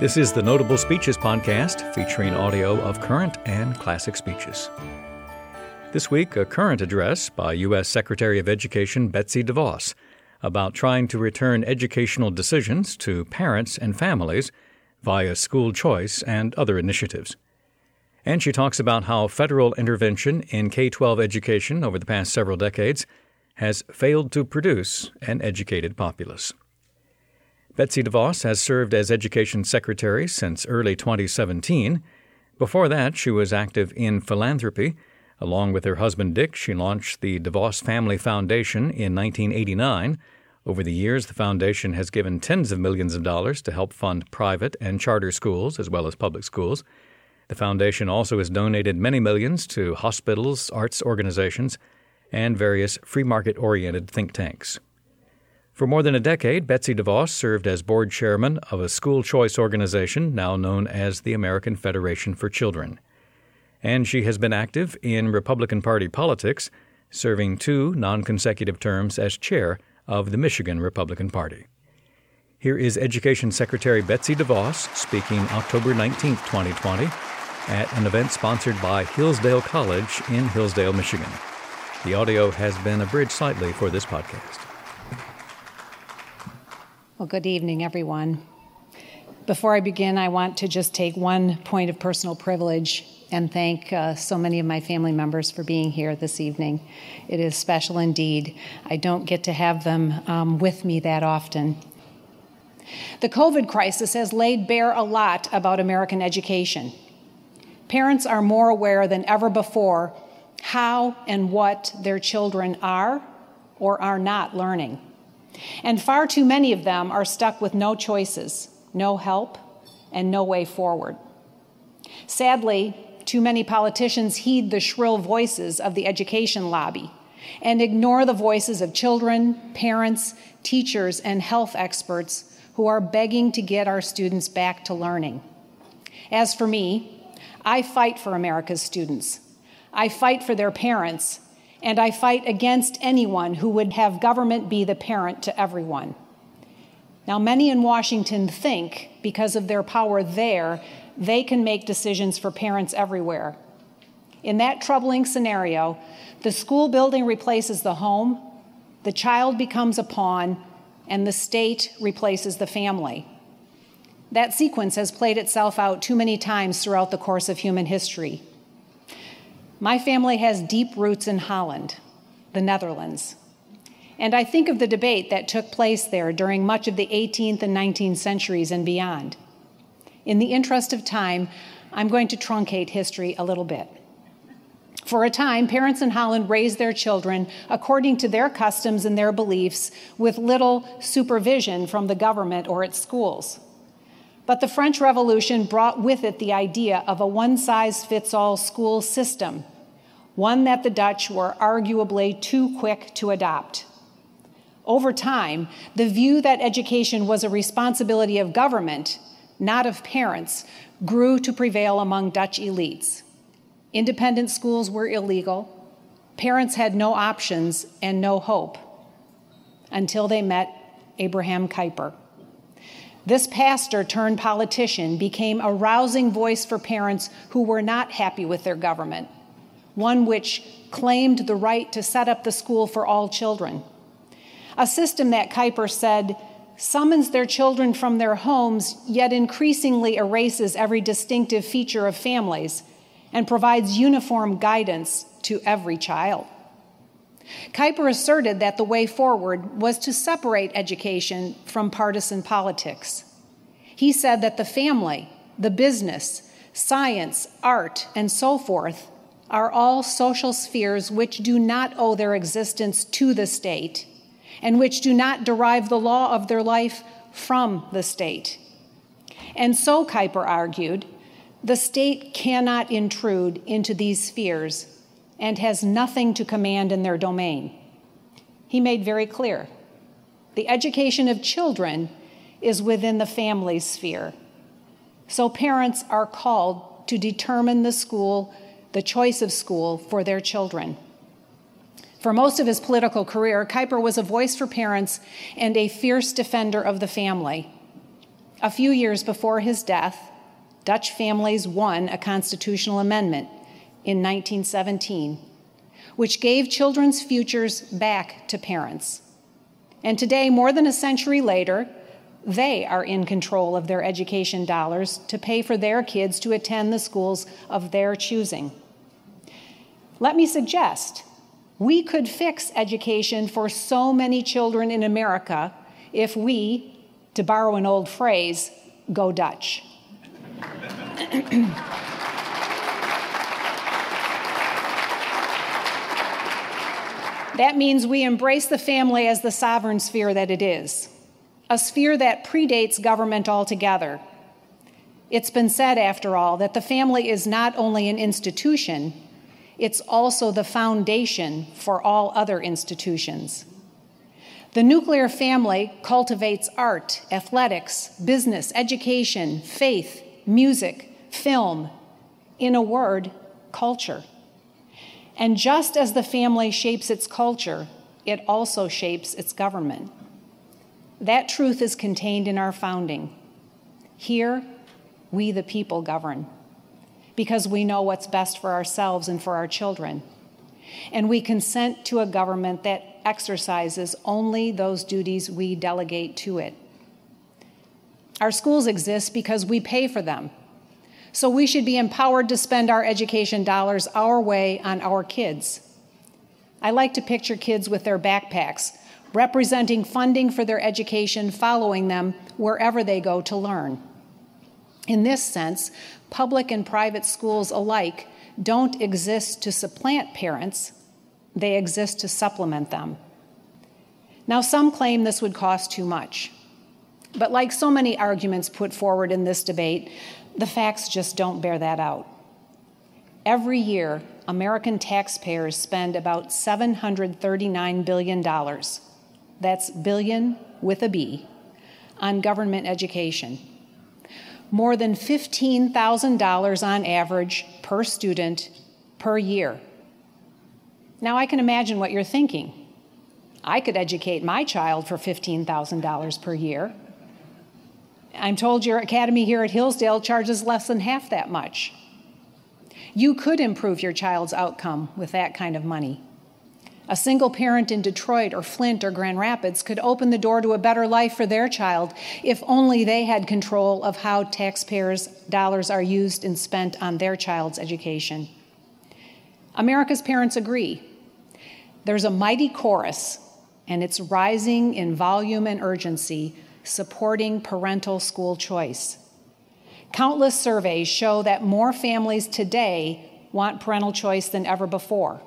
This is the Notable Speeches podcast featuring audio of current and classic speeches. This week, a current address by U.S. Secretary of Education Betsy DeVos about trying to return educational decisions to parents and families via school choice and other initiatives. And she talks about how federal intervention in K 12 education over the past several decades has failed to produce an educated populace. Betsy DeVos has served as Education Secretary since early 2017. Before that, she was active in philanthropy. Along with her husband Dick, she launched the DeVos Family Foundation in 1989. Over the years, the foundation has given tens of millions of dollars to help fund private and charter schools as well as public schools. The foundation also has donated many millions to hospitals, arts organizations, and various free market oriented think tanks. For more than a decade, Betsy DeVos served as board chairman of a school choice organization now known as the American Federation for Children. And she has been active in Republican Party politics, serving two non consecutive terms as chair of the Michigan Republican Party. Here is Education Secretary Betsy DeVos speaking October 19, 2020, at an event sponsored by Hillsdale College in Hillsdale, Michigan. The audio has been abridged slightly for this podcast. Well, good evening, everyone. Before I begin, I want to just take one point of personal privilege and thank uh, so many of my family members for being here this evening. It is special indeed. I don't get to have them um, with me that often. The COVID crisis has laid bare a lot about American education. Parents are more aware than ever before how and what their children are or are not learning. And far too many of them are stuck with no choices, no help, and no way forward. Sadly, too many politicians heed the shrill voices of the education lobby and ignore the voices of children, parents, teachers, and health experts who are begging to get our students back to learning. As for me, I fight for America's students. I fight for their parents and I fight against anyone who would have government be the parent to everyone. Now, many in Washington think because of their power there, they can make decisions for parents everywhere. In that troubling scenario, the school building replaces the home, the child becomes a pawn, and the state replaces the family. That sequence has played itself out too many times throughout the course of human history. My family has deep roots in Holland, the Netherlands. And I think of the debate that took place there during much of the 18th and 19th centuries and beyond. In the interest of time, I'm going to truncate history a little bit. For a time, parents in Holland raised their children according to their customs and their beliefs with little supervision from the government or its schools. But the French Revolution brought with it the idea of a one size fits all school system, one that the Dutch were arguably too quick to adopt. Over time, the view that education was a responsibility of government, not of parents, grew to prevail among Dutch elites. Independent schools were illegal. Parents had no options and no hope until they met Abraham Kuyper. This pastor turned politician became a rousing voice for parents who were not happy with their government, one which claimed the right to set up the school for all children. A system that Kuyper said summons their children from their homes, yet increasingly erases every distinctive feature of families and provides uniform guidance to every child. Kuyper asserted that the way forward was to separate education from partisan politics. He said that the family, the business, science, art, and so forth are all social spheres which do not owe their existence to the state and which do not derive the law of their life from the state. And so, Kuyper argued, the state cannot intrude into these spheres and has nothing to command in their domain. He made very clear the education of children is within the family sphere. So parents are called to determine the school, the choice of school for their children. For most of his political career, Kuyper was a voice for parents and a fierce defender of the family. A few years before his death, Dutch families won a constitutional amendment in 1917, which gave children's futures back to parents. And today, more than a century later, they are in control of their education dollars to pay for their kids to attend the schools of their choosing. Let me suggest we could fix education for so many children in America if we, to borrow an old phrase, go Dutch. that means we embrace the family as the sovereign sphere that it is, a sphere that predates government altogether. It's been said, after all, that the family is not only an institution it's also the foundation for all other institutions. The nuclear family cultivates art, athletics, business, education, faith, music, film, in a word, culture. And just as the family shapes its culture, it also shapes its government. That truth is contained in our founding. Here, we the people govern because we know what's best for ourselves and for our children. And we consent to a government that exercises only those duties we delegate to it. Our schools exist because we pay for them. So we should be empowered to spend our education dollars our way on our kids. I like to picture kids with their backpacks, representing funding for their education following them wherever they go to learn. In this sense, public and private schools alike don't exist to supplant parents, they exist to supplement them. Now, some claim this would cost too much. But like so many arguments put forward in this debate, the facts just don't bear that out. Every year, American taxpayers spend about $739 billion, that's billion with a B, on government education more than $15,000 on average per student per year. Now, I can imagine what you're thinking. I could educate my child for $15,000 per year. I'm told your academy here at Hillsdale charges less than half that much. You could improve your child's outcome with that kind of money. A single parent in Detroit or Flint or Grand Rapids could open the door to a better life for their child if only they had control of how taxpayers' dollars are used and spent on their child's education. America's parents agree. There's a mighty chorus, and it's rising in volume and urgency, supporting parental school choice. Countless surveys show that more families today want parental choice than ever before.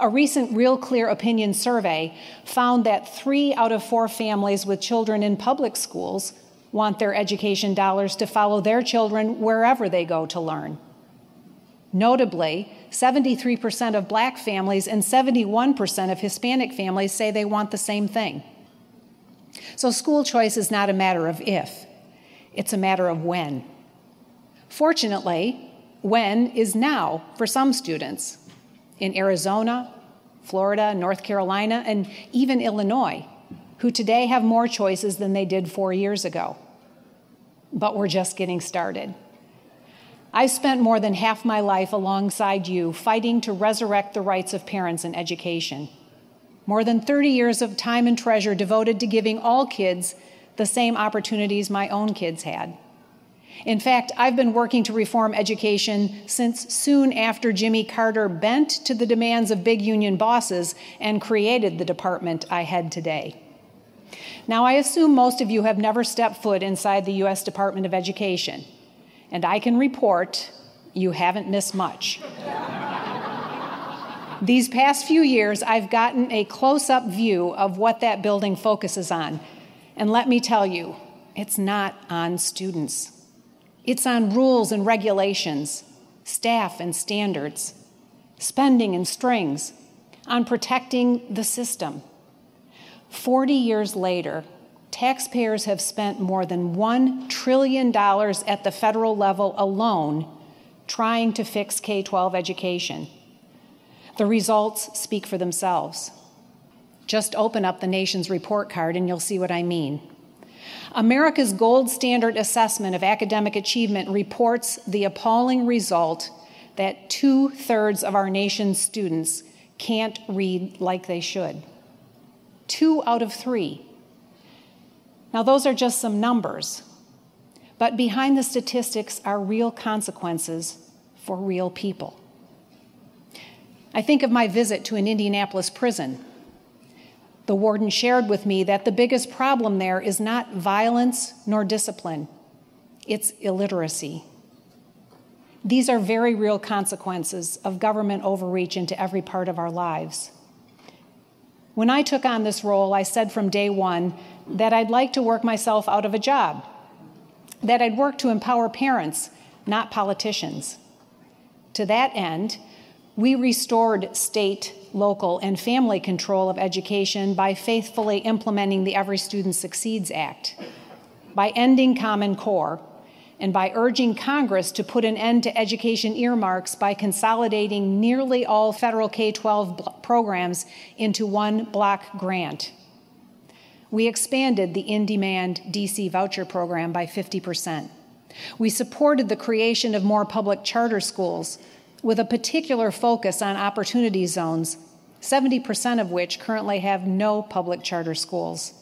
A recent Real Clear Opinion survey found that three out of four families with children in public schools want their education dollars to follow their children wherever they go to learn. Notably, 73% of black families and 71% of Hispanic families say they want the same thing. So, school choice is not a matter of if, it's a matter of when. Fortunately, when is now for some students in Arizona, Florida, North Carolina, and even Illinois, who today have more choices than they did four years ago. But we're just getting started. I've spent more than half my life alongside you fighting to resurrect the rights of parents in education. More than 30 years of time and treasure devoted to giving all kids the same opportunities my own kids had. In fact, I've been working to reform education since soon after Jimmy Carter bent to the demands of big union bosses and created the department I head today. Now, I assume most of you have never stepped foot inside the U.S. Department of Education, and I can report you haven't missed much. These past few years, I've gotten a close up view of what that building focuses on. And let me tell you, it's not on students. It's on rules and regulations, staff and standards, spending and strings, on protecting the system. 40 years later, taxpayers have spent more than $1 trillion at the federal level alone trying to fix K 12 education. The results speak for themselves. Just open up the nation's report card and you'll see what I mean. America's gold standard assessment of academic achievement reports the appalling result that two thirds of our nation's students can't read like they should. Two out of three. Now, those are just some numbers, but behind the statistics are real consequences for real people. I think of my visit to an Indianapolis prison the warden shared with me that the biggest problem there is not violence nor discipline, it's illiteracy. These are very real consequences of government overreach into every part of our lives. When I took on this role, I said from day one that I'd like to work myself out of a job, that I'd work to empower parents, not politicians. To that end, we restored state local, and family control of education by faithfully implementing the Every Student Succeeds Act, by ending Common Core, and by urging Congress to put an end to education earmarks by consolidating nearly all federal K 12 programs into one block grant. We expanded the in demand DC voucher program by 50%. We supported the creation of more public charter schools with a particular focus on opportunity zones, 70% of which currently have no public charter schools.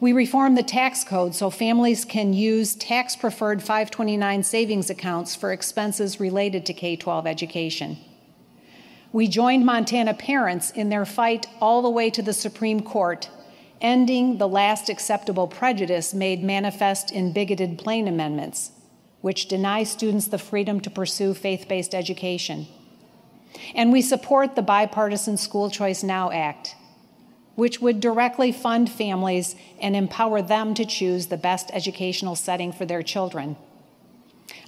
We reformed the tax code so families can use tax preferred 529 savings accounts for expenses related to K 12 education. We joined Montana parents in their fight all the way to the Supreme Court, ending the last acceptable prejudice made manifest in bigoted Blaine amendments which deny students the freedom to pursue faith based education. And we support the bipartisan School Choice Now Act, which would directly fund families and empower them to choose the best educational setting for their children.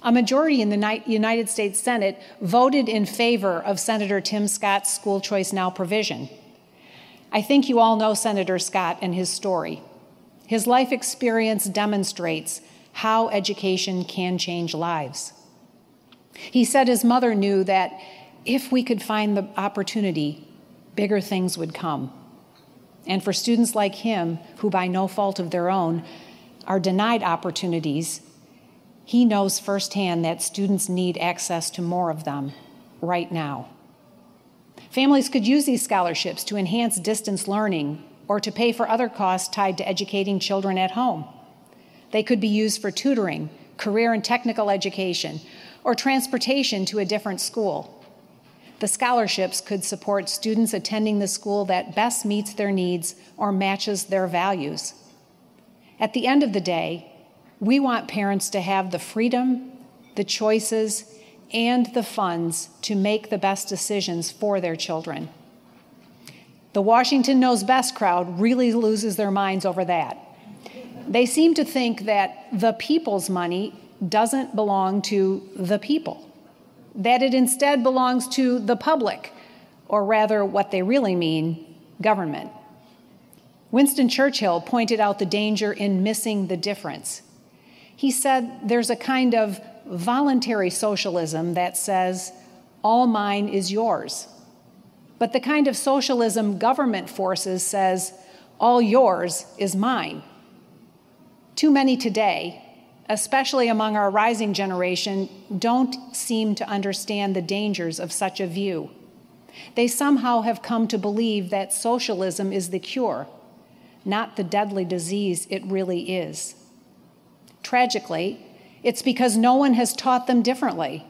A majority in the United States Senate voted in favor of Senator Tim Scott's School Choice Now provision. I think you all know Senator Scott and his story. His life experience demonstrates how education can change lives. He said his mother knew that if we could find the opportunity, bigger things would come. And for students like him, who by no fault of their own are denied opportunities, he knows firsthand that students need access to more of them right now. Families could use these scholarships to enhance distance learning or to pay for other costs tied to educating children at home. They could be used for tutoring, career and technical education, or transportation to a different school. The scholarships could support students attending the school that best meets their needs or matches their values. At the end of the day, we want parents to have the freedom, the choices, and the funds to make the best decisions for their children. The Washington Knows Best crowd really loses their minds over that. They seem to think that the people's money doesn't belong to the people, that it instead belongs to the public, or rather, what they really mean, government. Winston Churchill pointed out the danger in missing the difference. He said there's a kind of voluntary socialism that says, all mine is yours. But the kind of socialism government forces says, all yours is mine. Too many today, especially among our rising generation, don't seem to understand the dangers of such a view. They somehow have come to believe that socialism is the cure, not the deadly disease it really is. Tragically, it's because no one has taught them differently.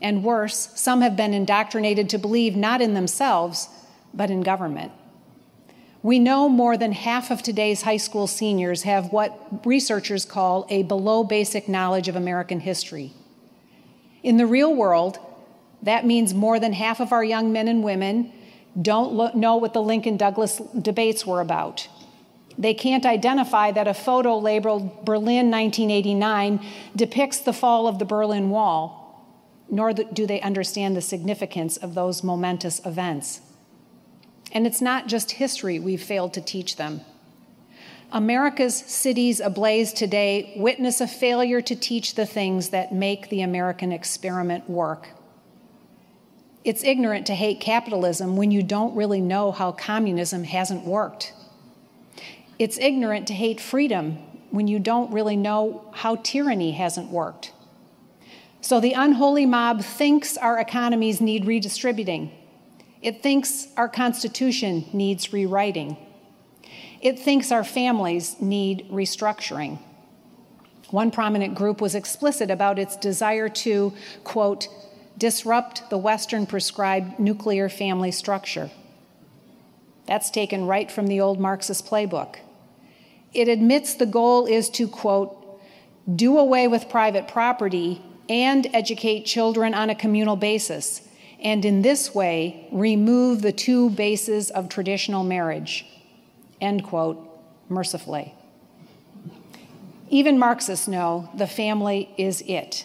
And worse, some have been indoctrinated to believe not in themselves, but in government. We know more than half of today's high school seniors have what researchers call a below basic knowledge of American history. In the real world, that means more than half of our young men and women don't lo- know what the Lincoln Douglas debates were about. They can't identify that a photo labeled Berlin 1989 depicts the fall of the Berlin Wall, nor do they understand the significance of those momentous events. And it's not just history we've failed to teach them. America's cities ablaze today witness a failure to teach the things that make the American experiment work. It's ignorant to hate capitalism when you don't really know how communism hasn't worked. It's ignorant to hate freedom when you don't really know how tyranny hasn't worked. So the unholy mob thinks our economies need redistributing. It thinks our Constitution needs rewriting. It thinks our families need restructuring. One prominent group was explicit about its desire to, quote, disrupt the Western prescribed nuclear family structure. That's taken right from the old Marxist playbook. It admits the goal is to, quote, do away with private property and educate children on a communal basis, and in this way remove the two bases of traditional marriage, end quote, mercifully. Even Marxists know the family is it.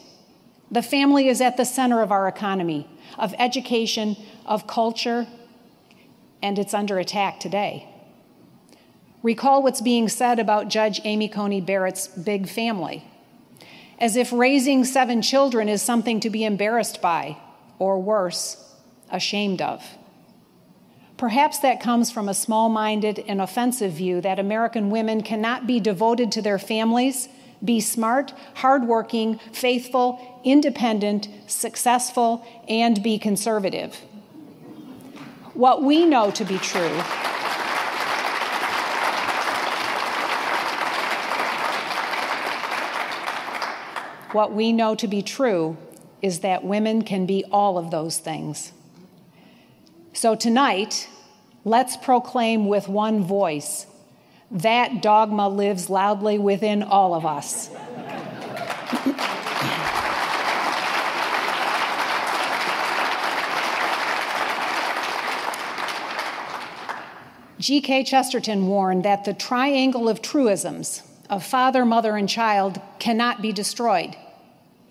The family is at the center of our economy, of education, of culture, and it's under attack today. Recall what's being said about Judge Amy Coney Barrett's big family, as if raising seven children is something to be embarrassed by, or worse, ashamed of. Perhaps that comes from a small minded and offensive view that American women cannot be devoted to their families, be smart, hardworking, faithful, independent, successful, and be conservative. What we know to be true. What we know to be true is that women can be all of those things. So tonight, let's proclaim with one voice that dogma lives loudly within all of us. G.K. Chesterton warned that the triangle of truisms of father, mother, and child cannot be destroyed.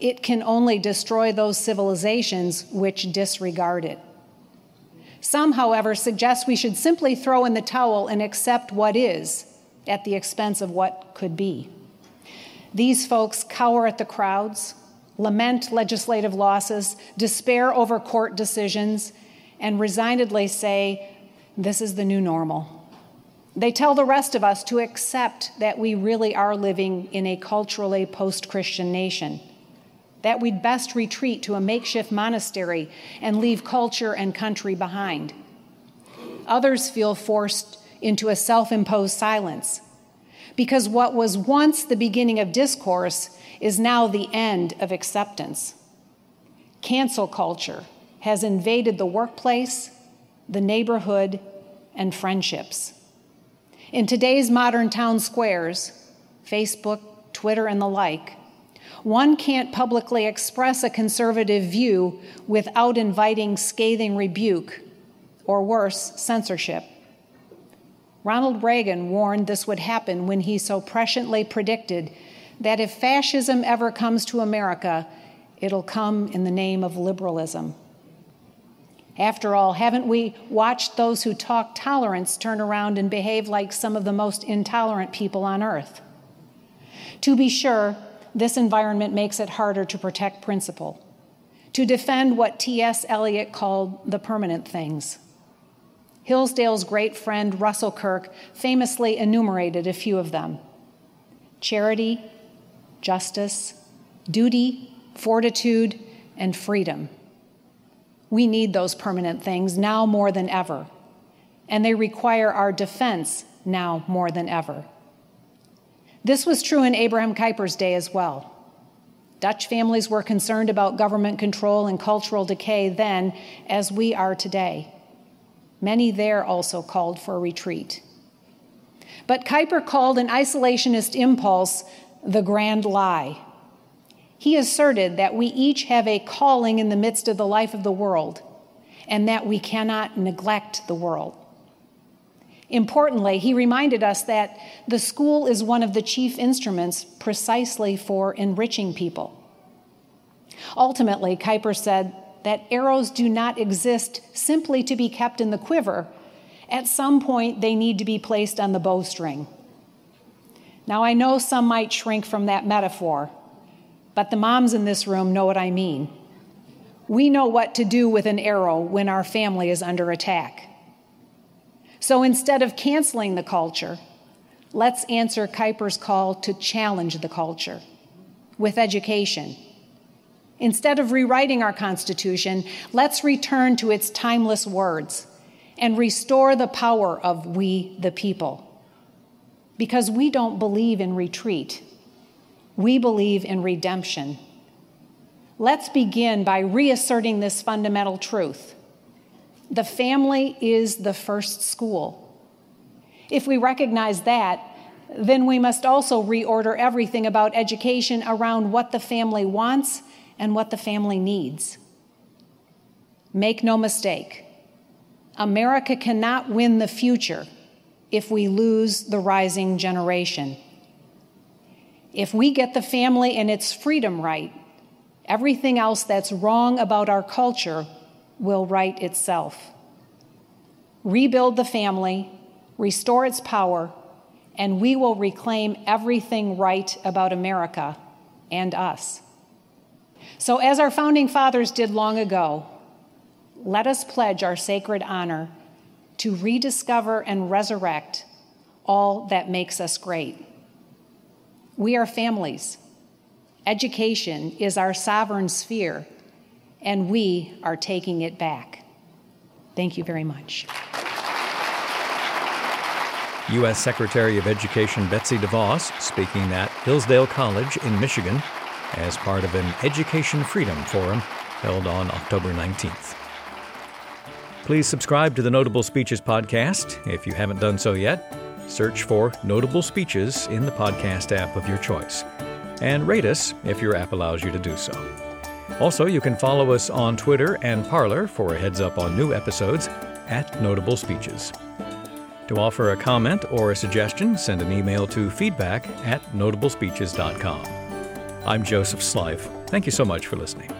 It can only destroy those civilizations which disregard it. Some, however, suggest we should simply throw in the towel and accept what is at the expense of what could be. These folks cower at the crowds, lament legislative losses, despair over court decisions, and resignedly say, This is the new normal. They tell the rest of us to accept that we really are living in a culturally post Christian nation that we'd best retreat to a makeshift monastery and leave culture and country behind. Others feel forced into a self imposed silence because what was once the beginning of discourse is now the end of acceptance. Cancel culture has invaded the workplace, the neighborhood, and friendships. In today's modern town squares, Facebook, Twitter, and the like, one can't publicly express a conservative view without inviting scathing rebuke, or worse, censorship. Ronald Reagan warned this would happen when he so presciently predicted that if fascism ever comes to America, it'll come in the name of liberalism. After all, haven't we watched those who talk tolerance turn around and behave like some of the most intolerant people on earth? To be sure, this environment makes it harder to protect principle, to defend what T.S. Eliot called the permanent things. Hillsdale's great friend Russell Kirk famously enumerated a few of them charity, justice, duty, fortitude, and freedom. We need those permanent things now more than ever, and they require our defense now more than ever. This was true in Abraham Kuyper's day as well. Dutch families were concerned about government control and cultural decay then, as we are today. Many there also called for a retreat. But Kuyper called an isolationist impulse the grand lie. He asserted that we each have a calling in the midst of the life of the world, and that we cannot neglect the world. Importantly, he reminded us that the school is one of the chief instruments precisely for enriching people. Ultimately, Kuyper said that arrows do not exist simply to be kept in the quiver. At some point, they need to be placed on the bowstring. Now, I know some might shrink from that metaphor, but the moms in this room know what I mean. We know what to do with an arrow when our family is under attack. So instead of canceling the culture, let's answer Kuyper's call to challenge the culture with education. Instead of rewriting our Constitution, let's return to its timeless words and restore the power of we the people. Because we don't believe in retreat, we believe in redemption. Let's begin by reasserting this fundamental truth. The family is the first school. If we recognize that, then we must also reorder everything about education around what the family wants and what the family needs. Make no mistake, America cannot win the future if we lose the rising generation. If we get the family and its freedom right, everything else that's wrong about our culture will right itself. Rebuild the family, restore its power, and we will reclaim everything right about America and us. So, as our founding fathers did long ago, let us pledge our sacred honor to rediscover and resurrect all that makes us great. We are families. Education is our sovereign sphere, and we are taking it back. Thank you very much. U.S. Secretary of Education Betsy DeVos speaking at Hillsdale College in Michigan as part of an Education Freedom Forum held on October 19th. Please subscribe to the Notable Speeches podcast if you haven't done so yet. Search for Notable Speeches in the podcast app of your choice. And rate us if your app allows you to do so. Also, you can follow us on Twitter and Parler for a heads up on new episodes at Notable Speeches. To offer a comment or a suggestion, send an email to feedback at notablespeeches.com. I'm Joseph Slife. Thank you so much for listening.